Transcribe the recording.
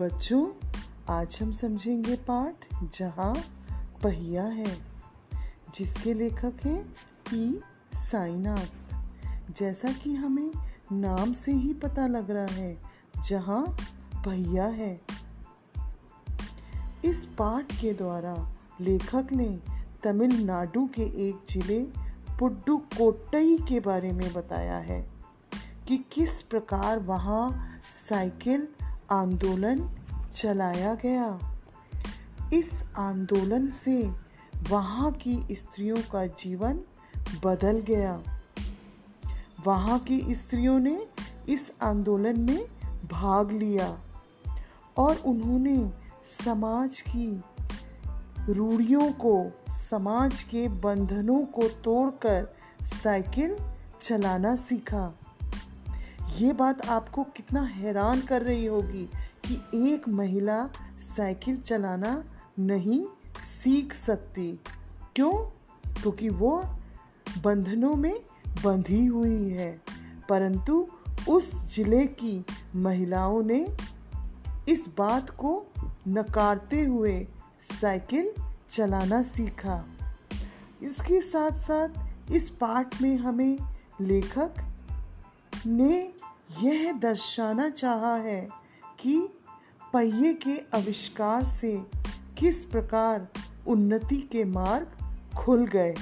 बच्चों, आज हम समझेंगे पाठ जहाँ पहिया है, जिसके लेखक हैं पी. साईनाथ। जैसा कि हमें नाम से ही पता लग रहा है जहाँ पहिया है। इस पाठ के द्वारा लेखक ने तमिलनाडु के एक ज़िले पुडुकोट्टई के बारे में बताया है कि किस प्रकार वहाँ साइकिल आंदोलन चलाया गया। इस आंदोलन से वहाँ की स्त्रियों का जीवन बदल गया। वहाँ की स्त्रियों ने इस आंदोलन में भाग लिया और उन्होंने समाज की रूढ़ियों को, समाज के बंधनों को तोड़कर साइकिल चलाना सीखा। ये बात आपको कितना हैरान कर रही होगी कि एक महिला साइकिल चलाना नहीं सीख सकती। क्यों? क्योंकि वो बंधनों में बंधी हुई है। परंतु उस ज़िले की महिलाओं ने इस बात को नकारते हुए साइकिल चलाना सीखा। इसके साथ साथ इस पाठ में हमें लेखक ने यह दर्शाना चाहा है कि पहिए के आविष्कार से किस प्रकार उन्नति के मार्ग खुल गए।